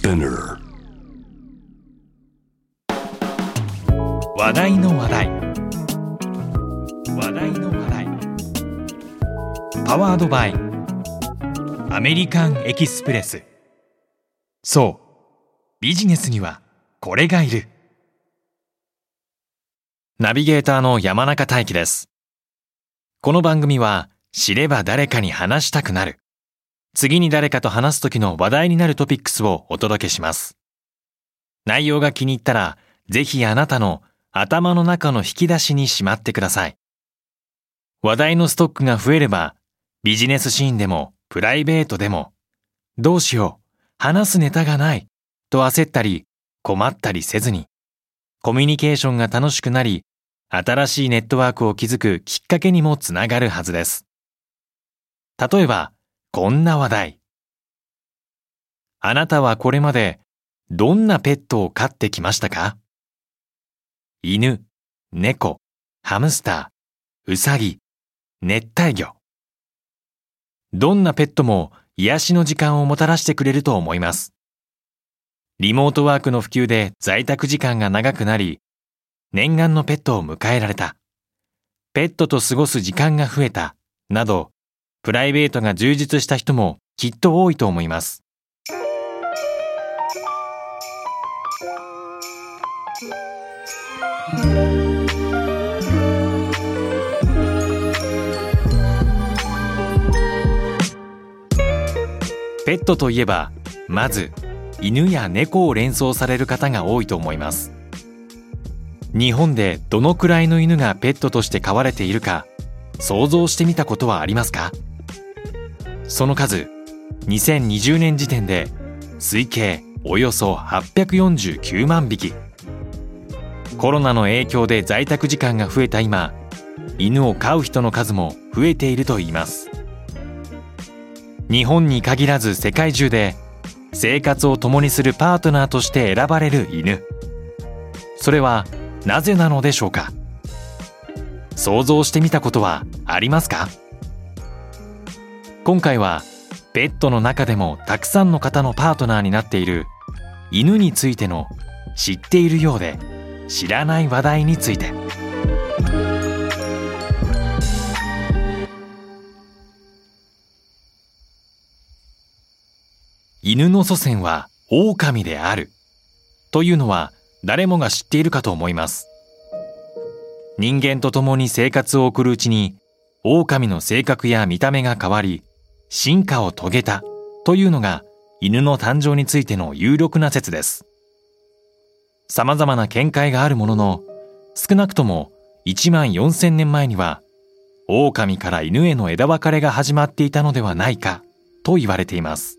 Spinner 話題の話題。話題の話題。パワードバイ。アメリカンエキスプレス。そう。ビジネスにはこれがいる。ナビゲーターの山中大輝です。この番組は知れば誰かに話したくなる。次に誰かと話す時の話題になるトピックスをお届けします内容が気に入ったらぜひあなたの頭の中の引き出しにしまってください。話題のストックが増えれば、ビジネスシーンでもプライベートでも、どうしよう、話すネタがない、と焦ったり困ったりせずに、コミュニケーションが楽しくなり、新しいネットワークを築くきっかけにもつながるはずです。例えば、こんな話題。あなたはこれまでどんなペットを飼ってきましたか？犬、猫、ハムスター、ウサギ、熱帯魚。どんなペットも癒しの時間をもたらしてくれると思います。リモートワークの普及で在宅時間が長くなり、念願のペットを迎えられた。ペットと過ごす時間が増えた。など、プライベートが充実した人もきっと多いと思います。ペットといえばまず犬や猫を連想される方が多いと思います日本でどのくらいの犬がペットとして飼われているか想像してみたことはありますか？その数2020年時点で推計およそ849万匹。コロナの影響で在宅時間が増えた今犬を飼う人の数も増えているといいます。日本に限らず世界中で生活を共にするパートナーとして選ばれる犬。それはなぜなのでしょうか？想像してみたことはありますか？今回はペットの中でもたくさんの方のパートナーになっている犬についての知っているようで知らない話題について。犬の祖先は狼である。というのは誰もが知っているかと思います。人間と共に生活を送るうちに狼の性格や見た目が変わり進化を遂げたというのが犬の誕生についての有力な説です様々な見解があるものの、少なくとも1万4000年前には、狼から犬への枝分かれが始まっていたのではないかと言われています。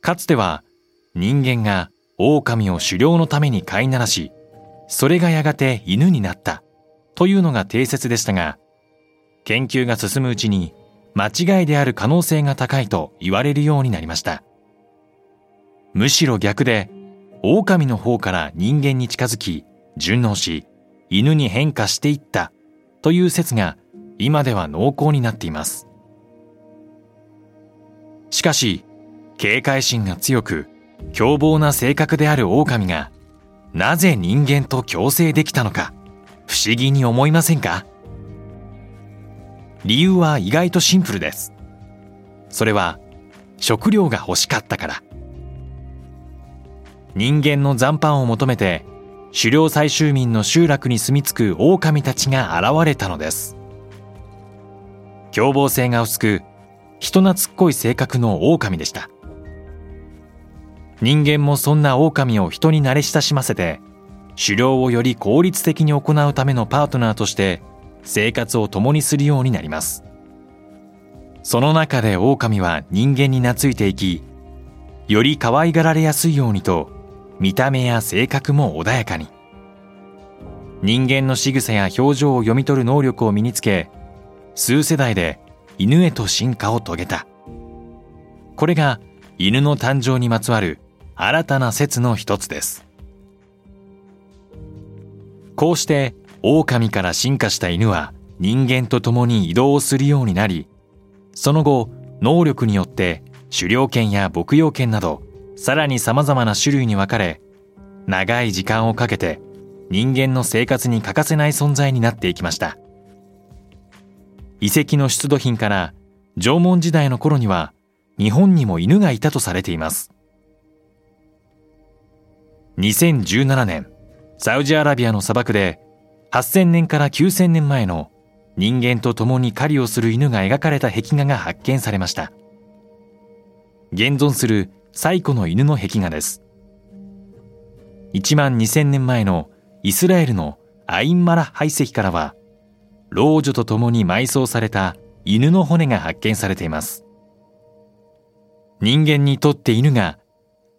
かつては人間が狼を狩猟のために飼いならし、それがやがて犬になったというのが定説でしたが、研究が進むうちに間違いである可能性が高いと言われるようになりました。むしろ逆で狼の方から人間に近づき、順応し、犬に変化していったという説が今では濃厚になっています。しかし、警戒心が強く、凶暴な性格である狼が、なぜ人間と共生できたのか、不思議に思いませんか？理由は意外とシンプルです。それは、食料が欲しかったから。人間の残飯を求めて狩猟採集民の集落に住み着く狼たちが現れたのです凶暴性が薄く人懐っこい性格の狼でした人間もそんな狼を人に慣れ親しませて狩猟をより効率的に行うためのパートナーとして生活を共にするようになります。その中で狼は人間に懐いていきより可愛がられやすいようにと見た目や性格も穏やかに。人間の仕草や表情を読み取る能力を身につけ数世代で犬へと進化を遂げた。これが犬の誕生にまつわる新たな説の一つです。こうして狼から進化した犬は人間と共に移動するようになりその後能力によって狩猟犬や牧羊犬などさらに様々な種類に分かれ長い時間をかけて人間の生活に欠かせない存在になっていきました。遺跡の出土品から縄文時代の頃には日本にも犬がいたとされています。2017年サウジアラビアの砂漠で8000年から9000年前の人間と共に狩りをする犬が描かれた壁画が発見されました。現存する最古の犬の壁画です。1万2000年前のイスラエルのアインマラ排石からは老女と共に埋葬された犬の骨が発見されています。人間にとって犬が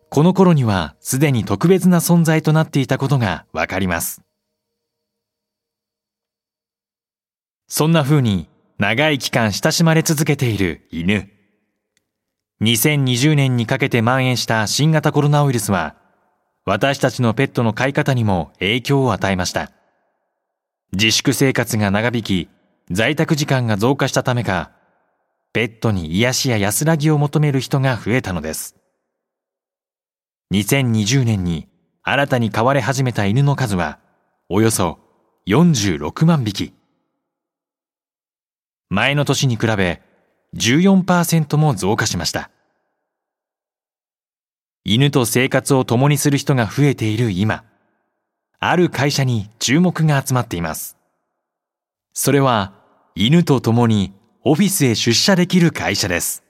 この頃にはすでに特別な存在となっていたことがわかります。そんな風に長い期間親しまれ続けている犬。2020年にかけて蔓延した新型コロナウイルスは私たちのペットの飼い方にも影響を与えました。自粛生活が長引き在宅時間が増加したためかペットに癒しや安らぎを求める人が増えたのです。2020年に新たに飼われ始めた犬の数はおよそ46万匹。前の年に比べ14%も増加しました。犬と生活を共にする人が増えている今、ある会社に注目が集まっています。それは犬と共にオフィスへ出社できる会社です。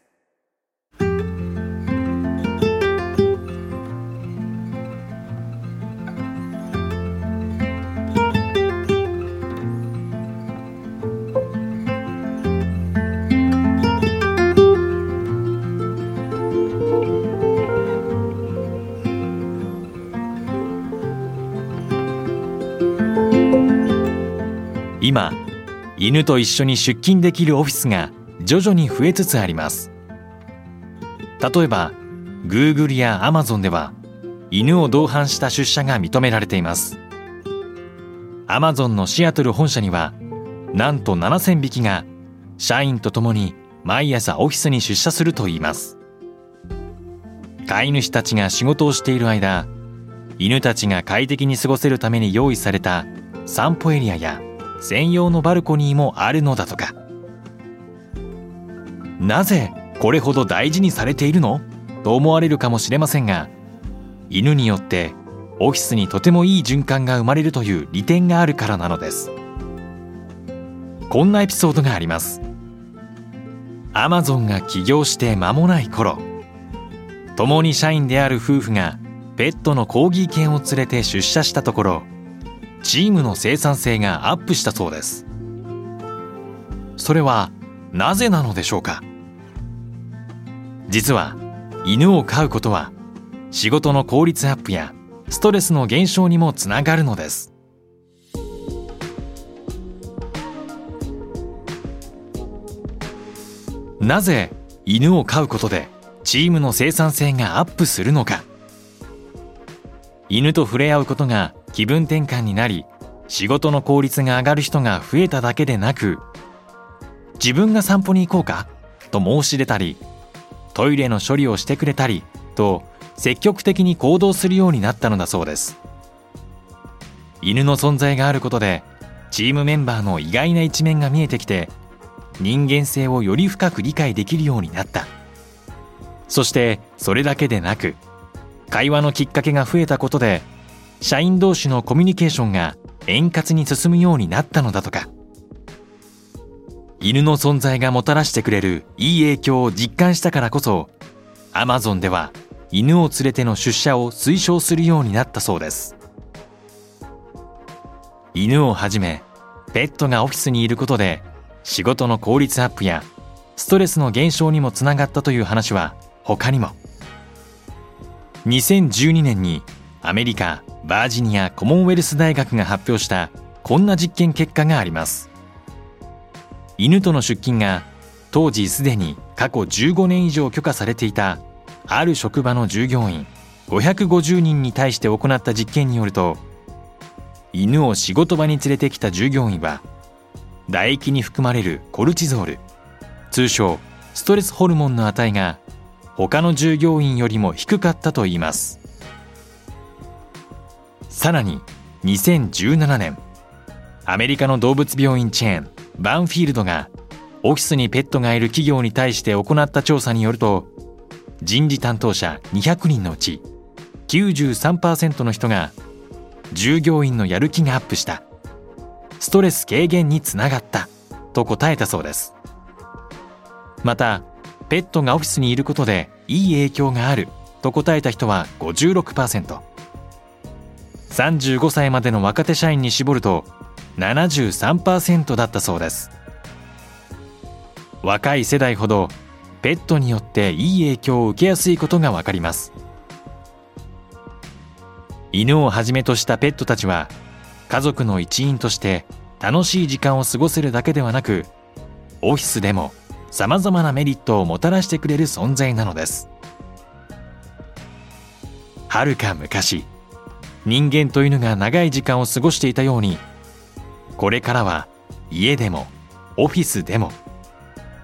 今犬と一緒に出勤できるオフィスが徐々に増えつつあります。例えば Google や Amazon では犬を同伴した出社が認められています。Amazon のシアトル本社にはなんと7000匹が社員と共に毎朝オフィスに出社するといいます。飼い主たちが仕事をしている間犬たちが快適に過ごせるために用意された散歩エリアや専用のバルコニーもあるのだとか。なぜこれほど大事にされているの？と思われるかもしれませんが犬によってオフィスにとてもいい循環が生まれるという利点があるからなのです。こんなエピソードがあります。アマゾンが起業して間もない頃共に社員である夫婦がペットのコーギー犬を連れて出社したところチームの生産性がアップしたそうです。それはなぜなのでしょうか？実は犬を飼うことは仕事の効率アップやストレスの減少にもつながるのです。なぜ犬を飼うことでチームの生産性がアップするのか？犬と触れ合うことが気分転換になり仕事の効率が上がる人が増えただけでなく自分が散歩に行こうかと申し出たりトイレの処理をしてくれたりと積極的に行動するようになったのだそうです。犬の存在があることでチームメンバーの意外な一面が見えてきて人間性をより深く理解できるようになった。そしてそれだけでなく会話のきっかけが増えたことで社員同士のコミュニケーションが円滑に進むようになったのだとか。犬の存在がもたらしてくれるいい影響を実感したからこそアマゾンでは犬を連れての出社を推奨するようになったそうです。犬をはじめペットがオフィスにいることで仕事の効率アップやストレスの減少にもつながったという話は他にも。2012年にアメリカバージニアコモンウェルス大学が発表したこんな実験結果があります。犬との出勤が当時すでに過去15年以上許可されていたある職場の従業員550人に対して行った実験によると犬を仕事場に連れてきた従業員は唾液に含まれるコルチゾール通称ストレスホルモンの値が他の従業員よりも低かったといいます。さらに2017年アメリカの動物病院チェーンバンフィールドがオフィスにペットがいる企業に対して行った調査によると人事担当者200人のうち93%の人が従業員のやる気がアップした。ストレス軽減につながったと答えたそうです。またペットがオフィスにいることでいい影響があると答えた人は56% 35歳までの若手社員に絞ると73%だったそうです。若い世代ほどペットによっていい影響を受けやすいことがわかります。犬をはじめとしたペットたちは家族の一員として楽しい時間を過ごせるだけではなくオフィスでもさまざまなメリットをもたらしてくれる存在なのです。はるか昔人間と犬が長い時間を過ごしていたようにこれからは家でもオフィスでも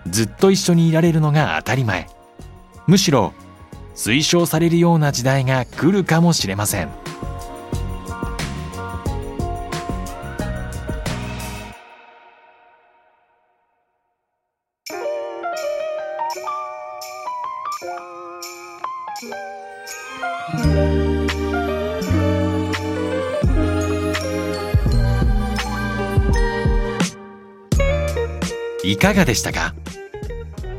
ずっと一緒にいられるのが当たり前むしろ推奨されるような時代が来るかもしれません。いかがでしたか？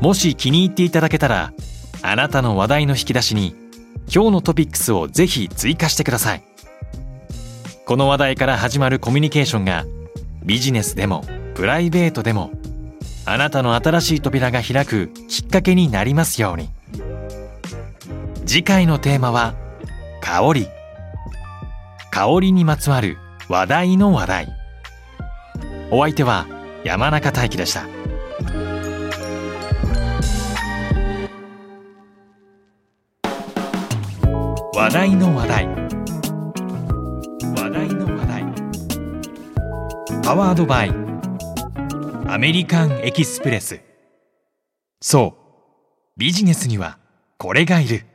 もし気に入っていただけたらあなたの話題の引き出しに今日のトピックスをぜひ追加してください。この話題から始まるコミュニケーションがビジネスでもプライベートでもあなたの新しい扉が開くきっかけになりますように。次回のテーマは香り。香りにまつわる話題の話題。お相手は山中大輝でした。話題の話題。話題の話題。パワードバイ。アメリカンエキスプレス。そう。ビジネスにはこれがいる。